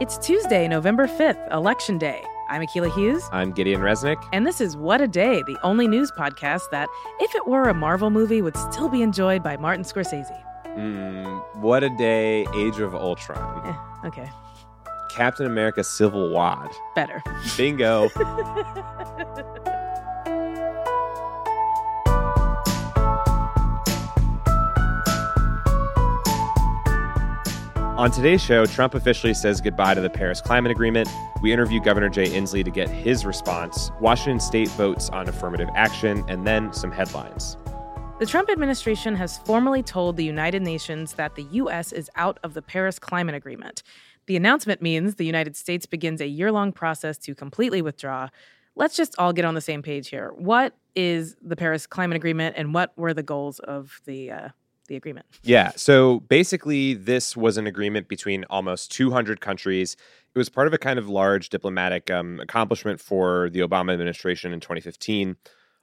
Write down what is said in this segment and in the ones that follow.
It's Tuesday, November 5th, Election Day. I'm Akila Hughes. I'm Gideon Resnick. And this is What a Day, the only news podcast that, if it were a Marvel movie, would still be enjoyed by Martin Scorsese. Mm, what a day, Age of Ultron. Eh, okay. Captain America Civil Wad. Better. Bingo. On today's show, Trump officially says goodbye to the Paris Climate Agreement. We interview Governor Jay Inslee to get his response. Washington State votes on affirmative action, and then some headlines. The Trump administration has formally told the United Nations that the U.S. is out of the Paris Climate Agreement. The announcement means the United States begins a year long process to completely withdraw. Let's just all get on the same page here. What is the Paris Climate Agreement, and what were the goals of the uh, the agreement. Yeah. So basically, this was an agreement between almost 200 countries. It was part of a kind of large diplomatic um, accomplishment for the Obama administration in 2015.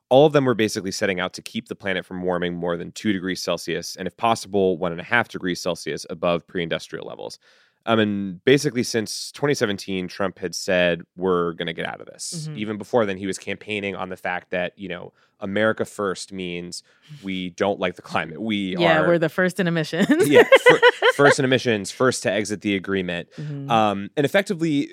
All of them were basically setting out to keep the planet from warming more than two degrees Celsius, and if possible, one and a half degrees Celsius above pre industrial levels. Um, and basically, since 2017, Trump had said we're going to get out of this. Mm-hmm. Even before then, he was campaigning on the fact that you know America first means we don't like the climate. We yeah, are, we're the first in emissions. yeah, for, first in emissions, first to exit the agreement. Mm-hmm. Um, and effectively,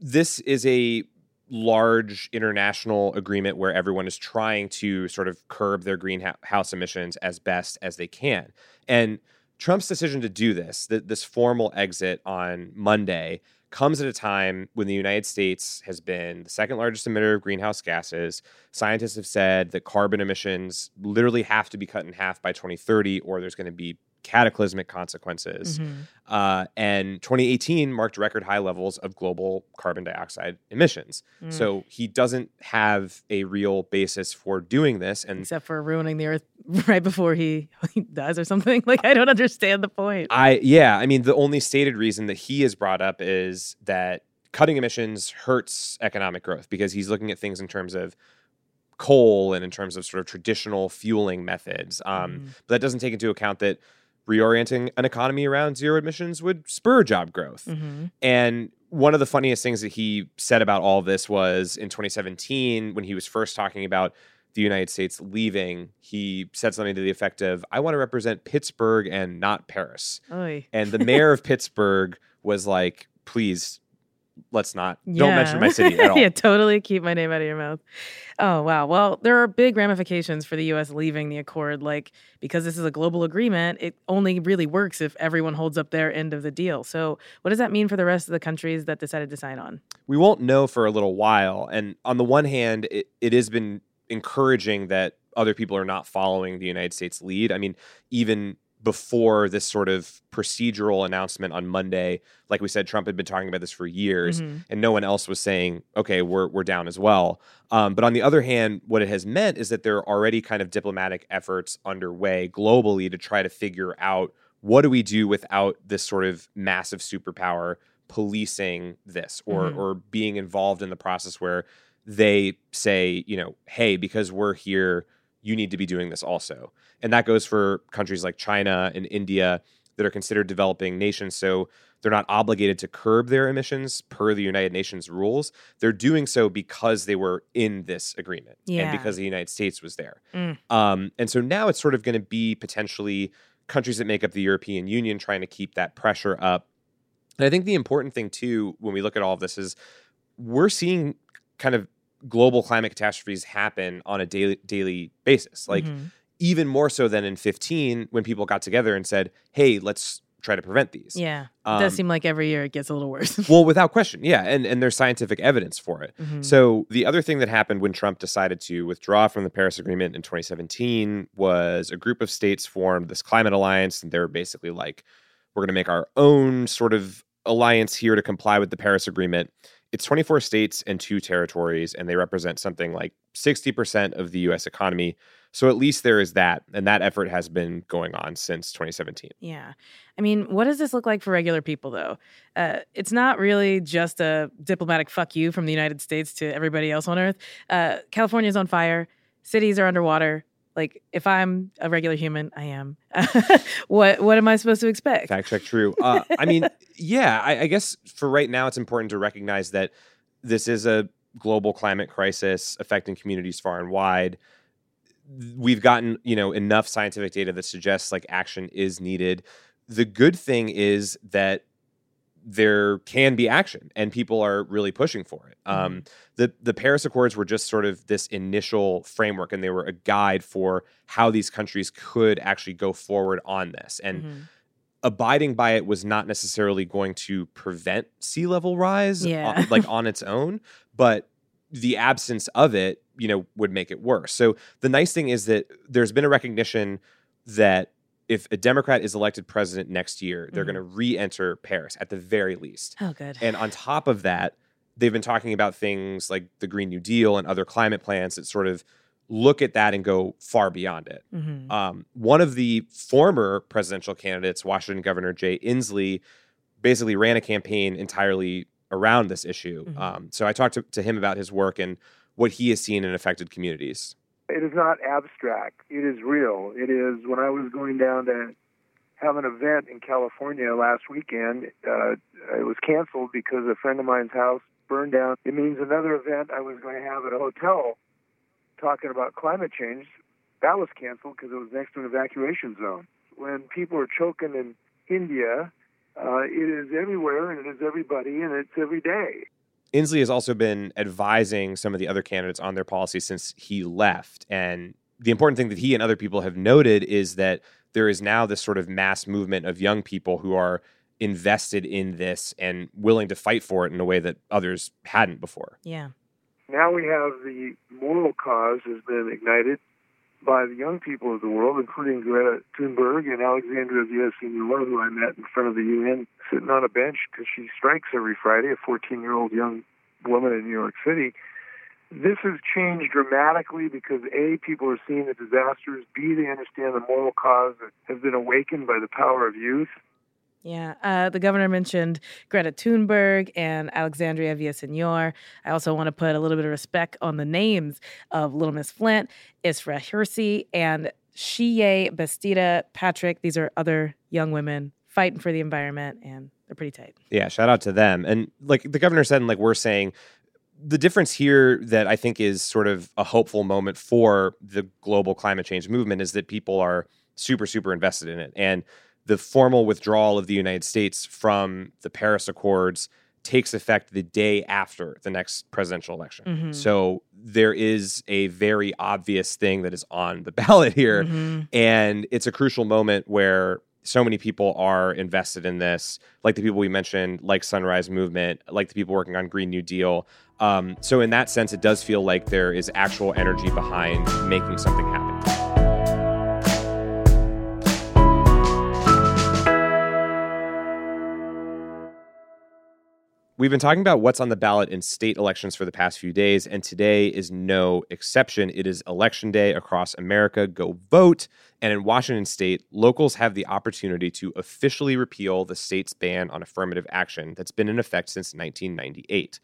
this is a large international agreement where everyone is trying to sort of curb their greenhouse emissions as best as they can. And Trump's decision to do this, th- this formal exit on Monday, comes at a time when the United States has been the second largest emitter of greenhouse gases. Scientists have said that carbon emissions literally have to be cut in half by 2030, or there's going to be cataclysmic consequences. Mm-hmm. Uh, and 2018 marked record high levels of global carbon dioxide emissions. Mm. So he doesn't have a real basis for doing this. And except for ruining the earth right before he, he does or something. Like I don't understand the point. I yeah, I mean the only stated reason that he is brought up is that cutting emissions hurts economic growth because he's looking at things in terms of coal and in terms of sort of traditional fueling methods. Um, mm. But that doesn't take into account that reorienting an economy around zero emissions would spur job growth. Mm-hmm. And one of the funniest things that he said about all this was in 2017 when he was first talking about the United States leaving, he said something to the effect of, I want to represent Pittsburgh and not Paris. Oy. And the mayor of Pittsburgh was like, please let's not yeah. don't mention my city at all. yeah, totally keep my name out of your mouth. Oh wow. Well, there are big ramifications for the US leaving the accord like because this is a global agreement, it only really works if everyone holds up their end of the deal. So, what does that mean for the rest of the countries that decided to sign on? We won't know for a little while. And on the one hand, it, it has been encouraging that other people are not following the United States lead. I mean, even before this sort of procedural announcement on Monday, like we said, Trump had been talking about this for years, mm-hmm. and no one else was saying, "Okay, we're we're down as well." Um, but on the other hand, what it has meant is that there are already kind of diplomatic efforts underway globally to try to figure out what do we do without this sort of massive superpower policing this or mm-hmm. or being involved in the process where they say, you know, hey, because we're here you need to be doing this also. And that goes for countries like China and India that are considered developing nations. So they're not obligated to curb their emissions per the United Nations rules. They're doing so because they were in this agreement yeah. and because the United States was there. Mm. Um, and so now it's sort of going to be potentially countries that make up the European Union trying to keep that pressure up. And I think the important thing, too, when we look at all of this, is we're seeing kind of global climate catastrophes happen on a daily daily basis. Like mm-hmm. even more so than in 15 when people got together and said, "Hey, let's try to prevent these." Yeah. Um, it does um, seem like every year it gets a little worse. well, without question. Yeah, and and there's scientific evidence for it. Mm-hmm. So, the other thing that happened when Trump decided to withdraw from the Paris Agreement in 2017 was a group of states formed this climate alliance and they were basically like we're going to make our own sort of alliance here to comply with the Paris Agreement it's 24 states and two territories, and they represent something like 60% of the US economy. So at least there is that. And that effort has been going on since 2017. Yeah. I mean, what does this look like for regular people, though? Uh, it's not really just a diplomatic fuck you from the United States to everybody else on earth. Uh, California's on fire, cities are underwater. Like if I'm a regular human, I am. what what am I supposed to expect? Fact check true. Uh, I mean, yeah, I, I guess for right now, it's important to recognize that this is a global climate crisis affecting communities far and wide. We've gotten, you know, enough scientific data that suggests like action is needed. The good thing is that there can be action and people are really pushing for it. Um, mm-hmm. the the Paris Accords were just sort of this initial framework and they were a guide for how these countries could actually go forward on this. And mm-hmm. abiding by it was not necessarily going to prevent sea level rise yeah. on, like on its own, but the absence of it, you know, would make it worse. So the nice thing is that there's been a recognition that if a Democrat is elected president next year, they're mm-hmm. going to re-enter Paris at the very least. Oh, good. And on top of that, they've been talking about things like the Green New Deal and other climate plans that sort of look at that and go far beyond it. Mm-hmm. Um, one of the former presidential candidates, Washington Governor Jay Inslee, basically ran a campaign entirely around this issue. Mm-hmm. Um, so I talked to, to him about his work and what he has seen in affected communities. It is not abstract. It is real. It is when I was going down to have an event in California last weekend, uh, it was canceled because a friend of mine's house burned down. It means another event I was going to have at a hotel talking about climate change, that was canceled because it was next to an evacuation zone. When people are choking in India, uh, it is everywhere and it is everybody and it's every day. Inslee has also been advising some of the other candidates on their policy since he left. And the important thing that he and other people have noted is that there is now this sort of mass movement of young people who are invested in this and willing to fight for it in a way that others hadn't before. Yeah. Now we have the moral cause has been ignited by the young people of the world, including Greta Thunberg and Alexandria Villaseñor, who I met in front of the UN, sitting on a bench because she strikes every Friday, a 14-year-old young woman in New York City. This has changed dramatically because A, people are seeing the disasters, B, they understand the moral cause that has been awakened by the power of youth, yeah, uh, the governor mentioned Greta Thunberg and Alexandria Villaseñor. I also want to put a little bit of respect on the names of Little Miss Flint, Isra Hirsi, and Xiye Bastida Patrick. These are other young women fighting for the environment, and they're pretty tight. Yeah, shout out to them. And like the governor said, and like we're saying, the difference here that I think is sort of a hopeful moment for the global climate change movement is that people are super, super invested in it. And the formal withdrawal of the United States from the Paris Accords takes effect the day after the next presidential election. Mm-hmm. So there is a very obvious thing that is on the ballot here. Mm-hmm. And it's a crucial moment where so many people are invested in this, like the people we mentioned, like Sunrise Movement, like the people working on Green New Deal. Um, so, in that sense, it does feel like there is actual energy behind making something happen. We've been talking about what's on the ballot in state elections for the past few days, and today is no exception. It is election day across America. Go vote. And in Washington state, locals have the opportunity to officially repeal the state's ban on affirmative action that's been in effect since 1998.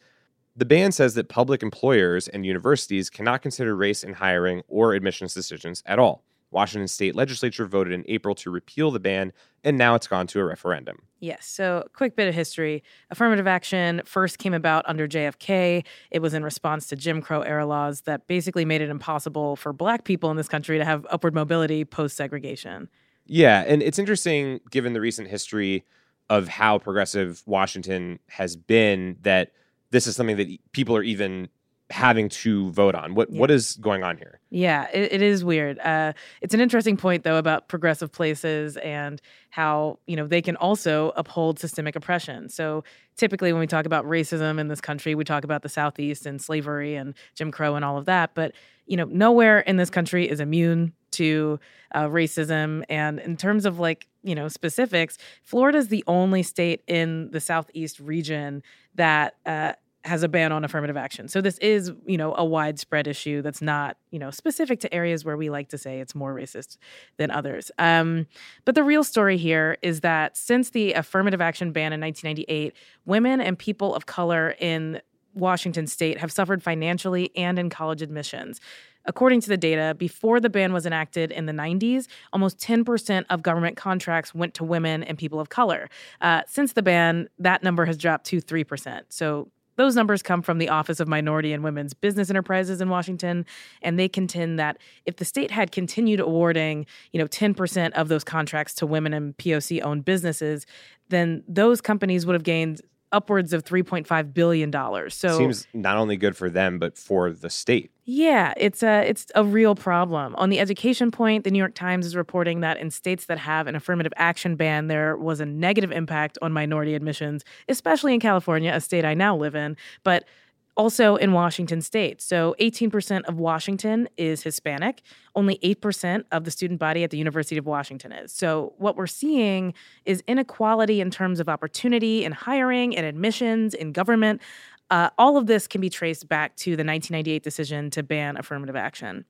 The ban says that public employers and universities cannot consider race in hiring or admissions decisions at all. Washington state legislature voted in April to repeal the ban, and now it's gone to a referendum. Yes. So, quick bit of history. Affirmative action first came about under JFK. It was in response to Jim Crow era laws that basically made it impossible for black people in this country to have upward mobility post segregation. Yeah. And it's interesting, given the recent history of how progressive Washington has been, that this is something that people are even having to vote on. What yeah. what is going on here? Yeah, it, it is weird. Uh, it's an interesting point though about progressive places and how you know they can also uphold systemic oppression. So typically when we talk about racism in this country, we talk about the Southeast and slavery and Jim Crow and all of that. But you know nowhere in this country is immune to uh, racism. And in terms of like you know specifics, Florida is the only state in the Southeast region that uh, has a ban on affirmative action. So this is, you know, a widespread issue that's not, you know, specific to areas where we like to say it's more racist than others. Um, but the real story here is that since the affirmative action ban in 1998, women and people of color in Washington state have suffered financially and in college admissions. According to the data, before the ban was enacted in the 90s, almost 10% of government contracts went to women and people of color. Uh, since the ban, that number has dropped to 3%. So those numbers come from the Office of Minority and Women's Business Enterprises in Washington, and they contend that if the state had continued awarding, you know, 10% of those contracts to women and POC-owned businesses, then those companies would have gained upwards of 3.5 billion dollars. So seems not only good for them but for the state. Yeah, it's a it's a real problem. On the education point, the New York Times is reporting that in states that have an affirmative action ban, there was a negative impact on minority admissions, especially in California, a state I now live in. But also in Washington state. So 18% of Washington is Hispanic. Only 8% of the student body at the University of Washington is. So what we're seeing is inequality in terms of opportunity in hiring and admissions in government. Uh, all of this can be traced back to the 1998 decision to ban affirmative action.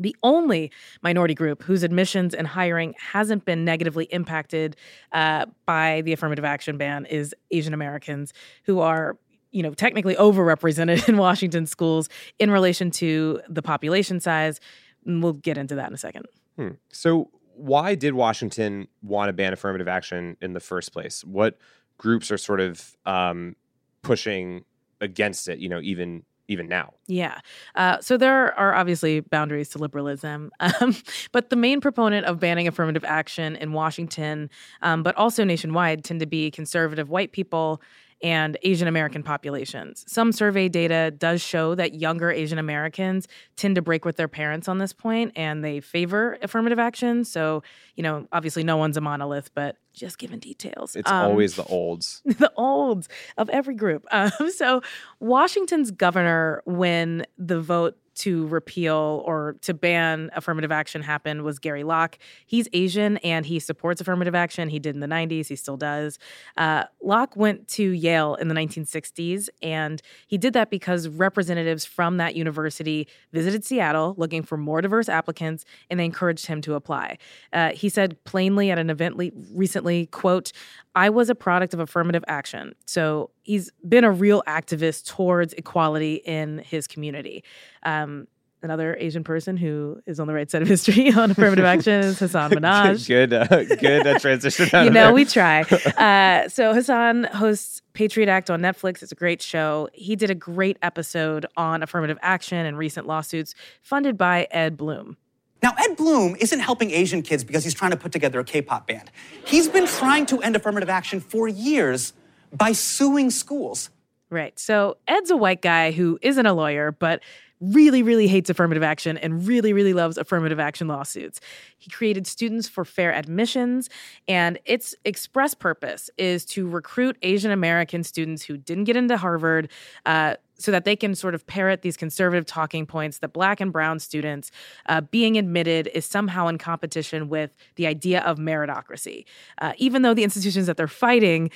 The only minority group whose admissions and hiring hasn't been negatively impacted uh, by the affirmative action ban is Asian Americans, who are you know, technically overrepresented in Washington schools in relation to the population size. And we'll get into that in a second. Hmm. So, why did Washington want to ban affirmative action in the first place? What groups are sort of um, pushing against it? You know, even even now. Yeah. Uh, so there are obviously boundaries to liberalism. Um, but the main proponent of banning affirmative action in Washington, um, but also nationwide, tend to be conservative white people and Asian American populations. Some survey data does show that younger Asian Americans tend to break with their parents on this point and they favor affirmative action. So, you know, obviously no one's a monolith, but just given details. It's um, always the olds. the olds of every group. Um, so, Washington's governor, when the vote to repeal or to ban affirmative action happened was Gary Locke. He's Asian and he supports affirmative action. He did in the 90s, he still does. Uh, Locke went to Yale in the 1960s, and he did that because representatives from that university visited Seattle looking for more diverse applicants, and they encouraged him to apply. Uh, he said plainly at an event le- recently, quote, I was a product of affirmative action. So he's been a real activist towards equality in his community. Um, another Asian person who is on the right side of history on affirmative action is Hasan Minhaj. good, uh, good uh, transition. you know, we try. Uh, so Hasan hosts Patriot Act on Netflix. It's a great show. He did a great episode on affirmative action and recent lawsuits funded by Ed Blum. Now, Ed Blum isn't helping Asian kids because he's trying to put together a K pop band. He's been trying to end affirmative action for years by suing schools. Right. So, Ed's a white guy who isn't a lawyer, but really, really hates affirmative action and really, really loves affirmative action lawsuits. He created Students for Fair Admissions, and its express purpose is to recruit Asian American students who didn't get into Harvard. Uh, so that they can sort of parrot these conservative talking points that black and brown students uh, being admitted is somehow in competition with the idea of meritocracy. Uh, even though the institutions that they're fighting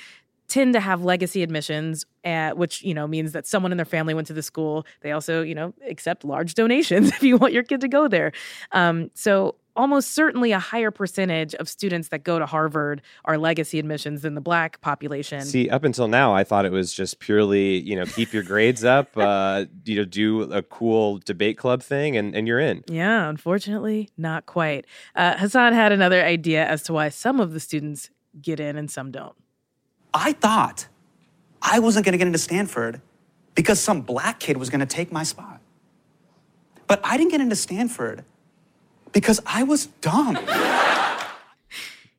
tend to have legacy admissions, uh, which you know means that someone in their family went to the school. They also you know accept large donations if you want your kid to go there. Um, so almost certainly a higher percentage of students that go to Harvard are legacy admissions than the black population. See, up until now, I thought it was just purely, you know, keep your grades up, uh, you know, do a cool debate club thing, and, and you're in. Yeah, unfortunately, not quite. Uh, Hasan had another idea as to why some of the students get in and some don't. I thought I wasn't going to get into Stanford because some black kid was going to take my spot. But I didn't get into Stanford because I was dumb.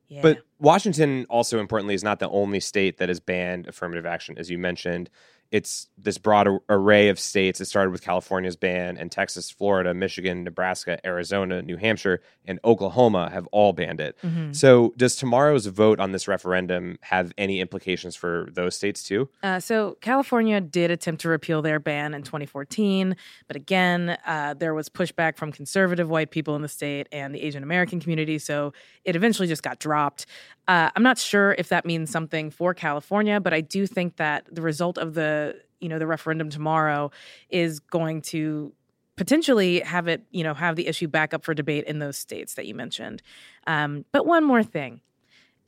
Yeah. But Washington, also importantly, is not the only state that has banned affirmative action, as you mentioned it's this broad array of states. It started with California's ban, and Texas, Florida, Michigan, Nebraska, Arizona, New Hampshire, and Oklahoma have all banned it. Mm-hmm. So, does tomorrow's vote on this referendum have any implications for those states too? Uh, so, California did attempt to repeal their ban in 2014, but again, uh, there was pushback from conservative white people in the state and the Asian American community. So, it eventually just got dropped. Uh, I'm not sure if that means something for California, but I do think that the result of the you know the referendum tomorrow is going to potentially have it you know have the issue back up for debate in those states that you mentioned. Um, but one more thing,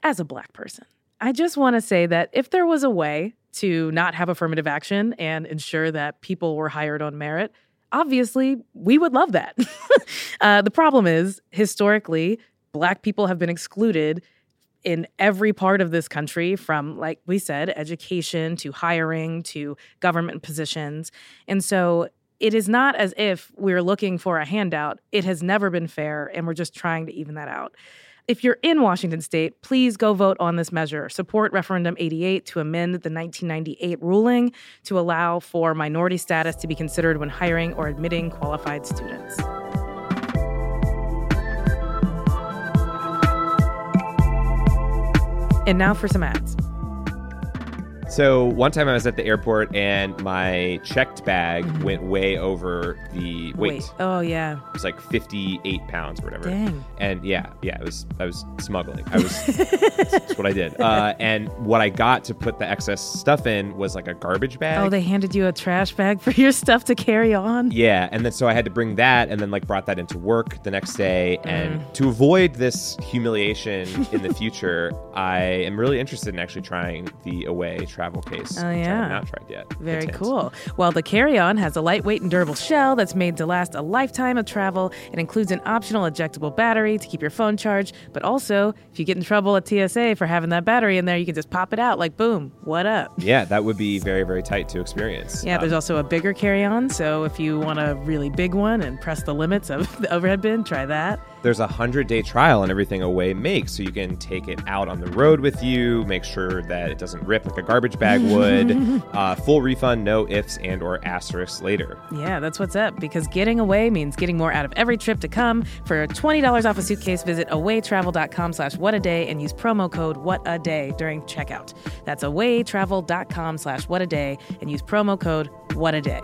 as a black person, I just want to say that if there was a way to not have affirmative action and ensure that people were hired on merit, Obviously, we would love that. uh, the problem is, historically, Black people have been excluded in every part of this country from like we said education to hiring to government positions and so it is not as if we're looking for a handout it has never been fair and we're just trying to even that out if you're in Washington state, please go vote on this measure. Support Referendum 88 to amend the 1998 ruling to allow for minority status to be considered when hiring or admitting qualified students. And now for some ads. So one time I was at the airport and my checked bag mm-hmm. went way over the weight. Wait. Oh yeah. It was like 58 pounds or whatever. Dang. And yeah, yeah, it was I was smuggling. I was that's what I did. Uh, and what I got to put the excess stuff in was like a garbage bag. Oh, they handed you a trash bag for your stuff to carry on. Yeah, and then so I had to bring that and then like brought that into work the next day. Mm. And to avoid this humiliation in the future, I am really interested in actually trying the away travel case. Oh yeah, I have not tried yet. Very cool. Well, the carry-on has a lightweight and durable shell that's made to last a lifetime of travel. It includes an optional ejectable battery to keep your phone charged, but also if you get in trouble at TSA for having that battery in there, you can just pop it out like boom, what up? Yeah, that would be very very tight to experience. Yeah, um, there's also a bigger carry-on, so if you want a really big one and press the limits of the overhead bin, try that. There's a 100-day trial and everything Away makes, so you can take it out on the road with you, make sure that it doesn't rip like a garbage bag would. uh, full refund, no ifs and or asterisks later. Yeah, that's what's up. Because getting away means getting more out of every trip to come. For twenty dollars off a suitcase, visit awaytravel.com/slash what a day and use promo code what a day during checkout. That's awaytravel.com/slash what a day and use promo code what a day.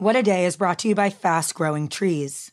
What a Day is brought to you by Fast Growing Trees.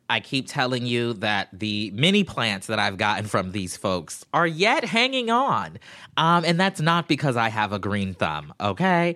I keep telling you that the mini plants that I've gotten from these folks are yet hanging on. Um, and that's not because I have a green thumb, okay?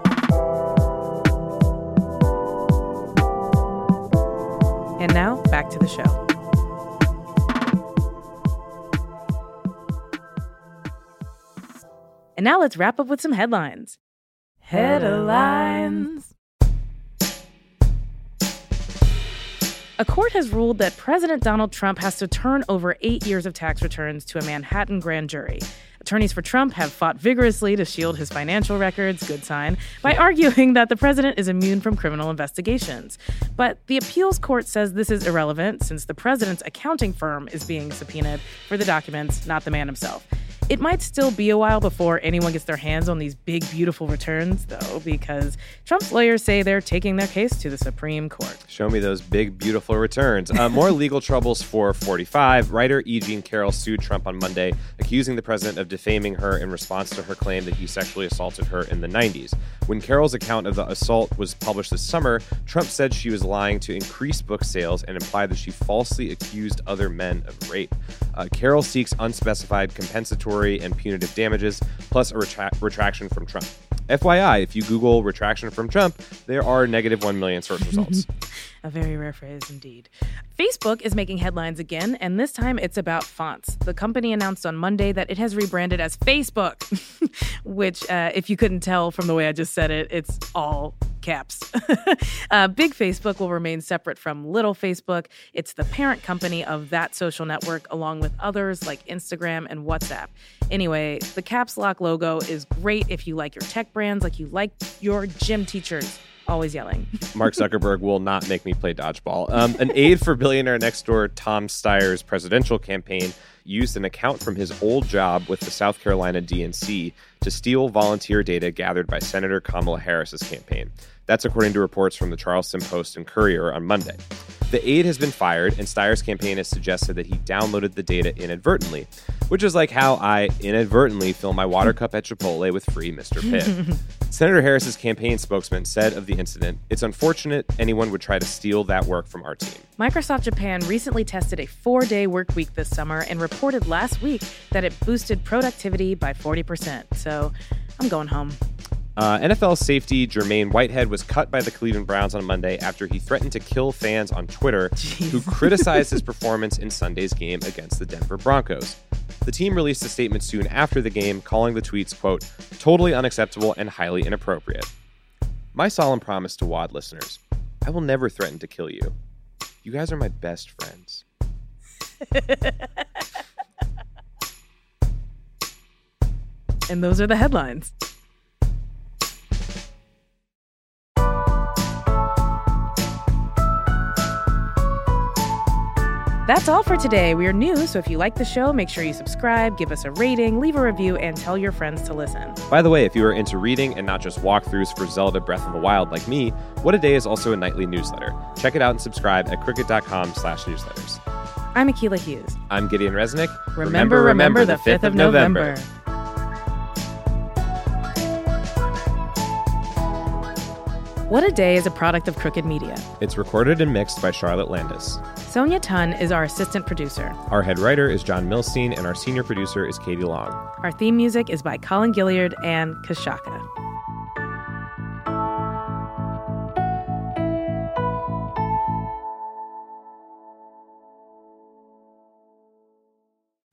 And now, back to the show. And now let's wrap up with some headlines. Headlines. A court has ruled that President Donald Trump has to turn over eight years of tax returns to a Manhattan grand jury. Attorneys for Trump have fought vigorously to shield his financial records, good sign, by arguing that the president is immune from criminal investigations. But the appeals court says this is irrelevant since the president's accounting firm is being subpoenaed for the documents, not the man himself. It might still be a while before anyone gets their hands on these big, beautiful returns, though, because Trump's lawyers say they're taking their case to the Supreme Court. Show me those big, beautiful returns. Uh, more legal troubles for 45. Writer E. Jean Carroll sued Trump on Monday, accusing the president of defaming her in response to her claim that he sexually assaulted her in the 90s. When Carroll's account of the assault was published this summer, Trump said she was lying to increase book sales and implied that she falsely accused other men of rape. Uh, Carroll seeks unspecified compensatory and punitive damages, plus a retra- retraction from Trump. FYI, if you Google retraction from Trump, there are negative 1 million search results. a very rare phrase indeed. Facebook is making headlines again, and this time it's about fonts. The company announced on Monday that it has rebranded as Facebook, which, uh, if you couldn't tell from the way I just said it, it's all caps. uh, Big Facebook will remain separate from Little Facebook. It's the parent company of that social network, along with others like Instagram and WhatsApp. Anyway, the caps lock logo is great if you like your tech brands, like you like your gym teachers always yelling. Mark Zuckerberg will not make me play dodgeball. Um, an aide for billionaire next door Tom Steyer's presidential campaign used an account from his old job with the South Carolina DNC to steal volunteer data gathered by Senator Kamala Harris's campaign. That's according to reports from the Charleston Post and Courier on Monday. The aide has been fired, and Steyer's campaign has suggested that he downloaded the data inadvertently, which is like how I inadvertently fill my water cup at Chipotle with free Mr. Pibb. Senator Harris's campaign spokesman said of the incident, "It's unfortunate anyone would try to steal that work from our team." Microsoft Japan recently tested a four day work week this summer and reported last week that it boosted productivity by 40%. So I'm going home. Uh, NFL safety Jermaine Whitehead was cut by the Cleveland Browns on Monday after he threatened to kill fans on Twitter who criticized his performance in Sunday's game against the Denver Broncos. The team released a statement soon after the game calling the tweets, quote, totally unacceptable and highly inappropriate. My solemn promise to WAD listeners I will never threaten to kill you. You guys are my best friends. And those are the headlines. That's all for today. We are new, so if you like the show, make sure you subscribe, give us a rating, leave a review, and tell your friends to listen. By the way, if you are into reading and not just walkthroughs for Zelda Breath of the Wild like me, What a Day is also a nightly newsletter. Check it out and subscribe at crooked.com slash newsletters. I'm Akila Hughes. I'm Gideon Resnick. Remember, remember, the 5th of November. What a Day is a product of Crooked Media. It's recorded and mixed by Charlotte Landis. Sonia Tun is our assistant producer. Our head writer is John Milstein, and our senior producer is Katie Long. Our theme music is by Colin Gilliard and Kashaka.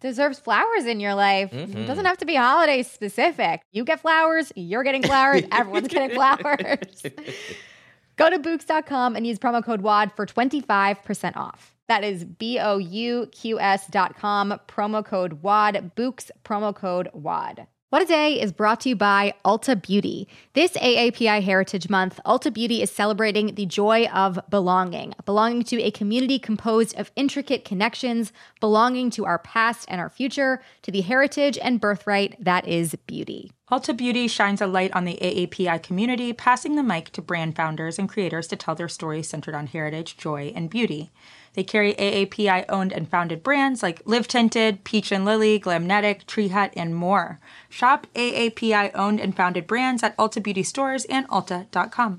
deserves flowers in your life. It doesn't mm-hmm. have to be holiday specific. You get flowers, you're getting flowers, everyone's getting flowers. Go to Bouqs.com and use promo code WAD for 25% off. That is B O U Q S dot com, promo code WAD, Bouqs, promo code WAD. What a Day is brought to you by Ulta Beauty. This AAPI Heritage Month, Ulta Beauty is celebrating the joy of belonging, belonging to a community composed of intricate connections, belonging to our past and our future, to the heritage and birthright that is beauty. Ulta Beauty shines a light on the AAPI community, passing the mic to brand founders and creators to tell their stories centered on heritage, joy, and beauty. They carry AAPI owned and founded brands like Live Tinted, Peach and Lily, Glamnetic, Tree Hut, and more. Shop AAPI owned and founded brands at Ulta Beauty stores and Ulta.com.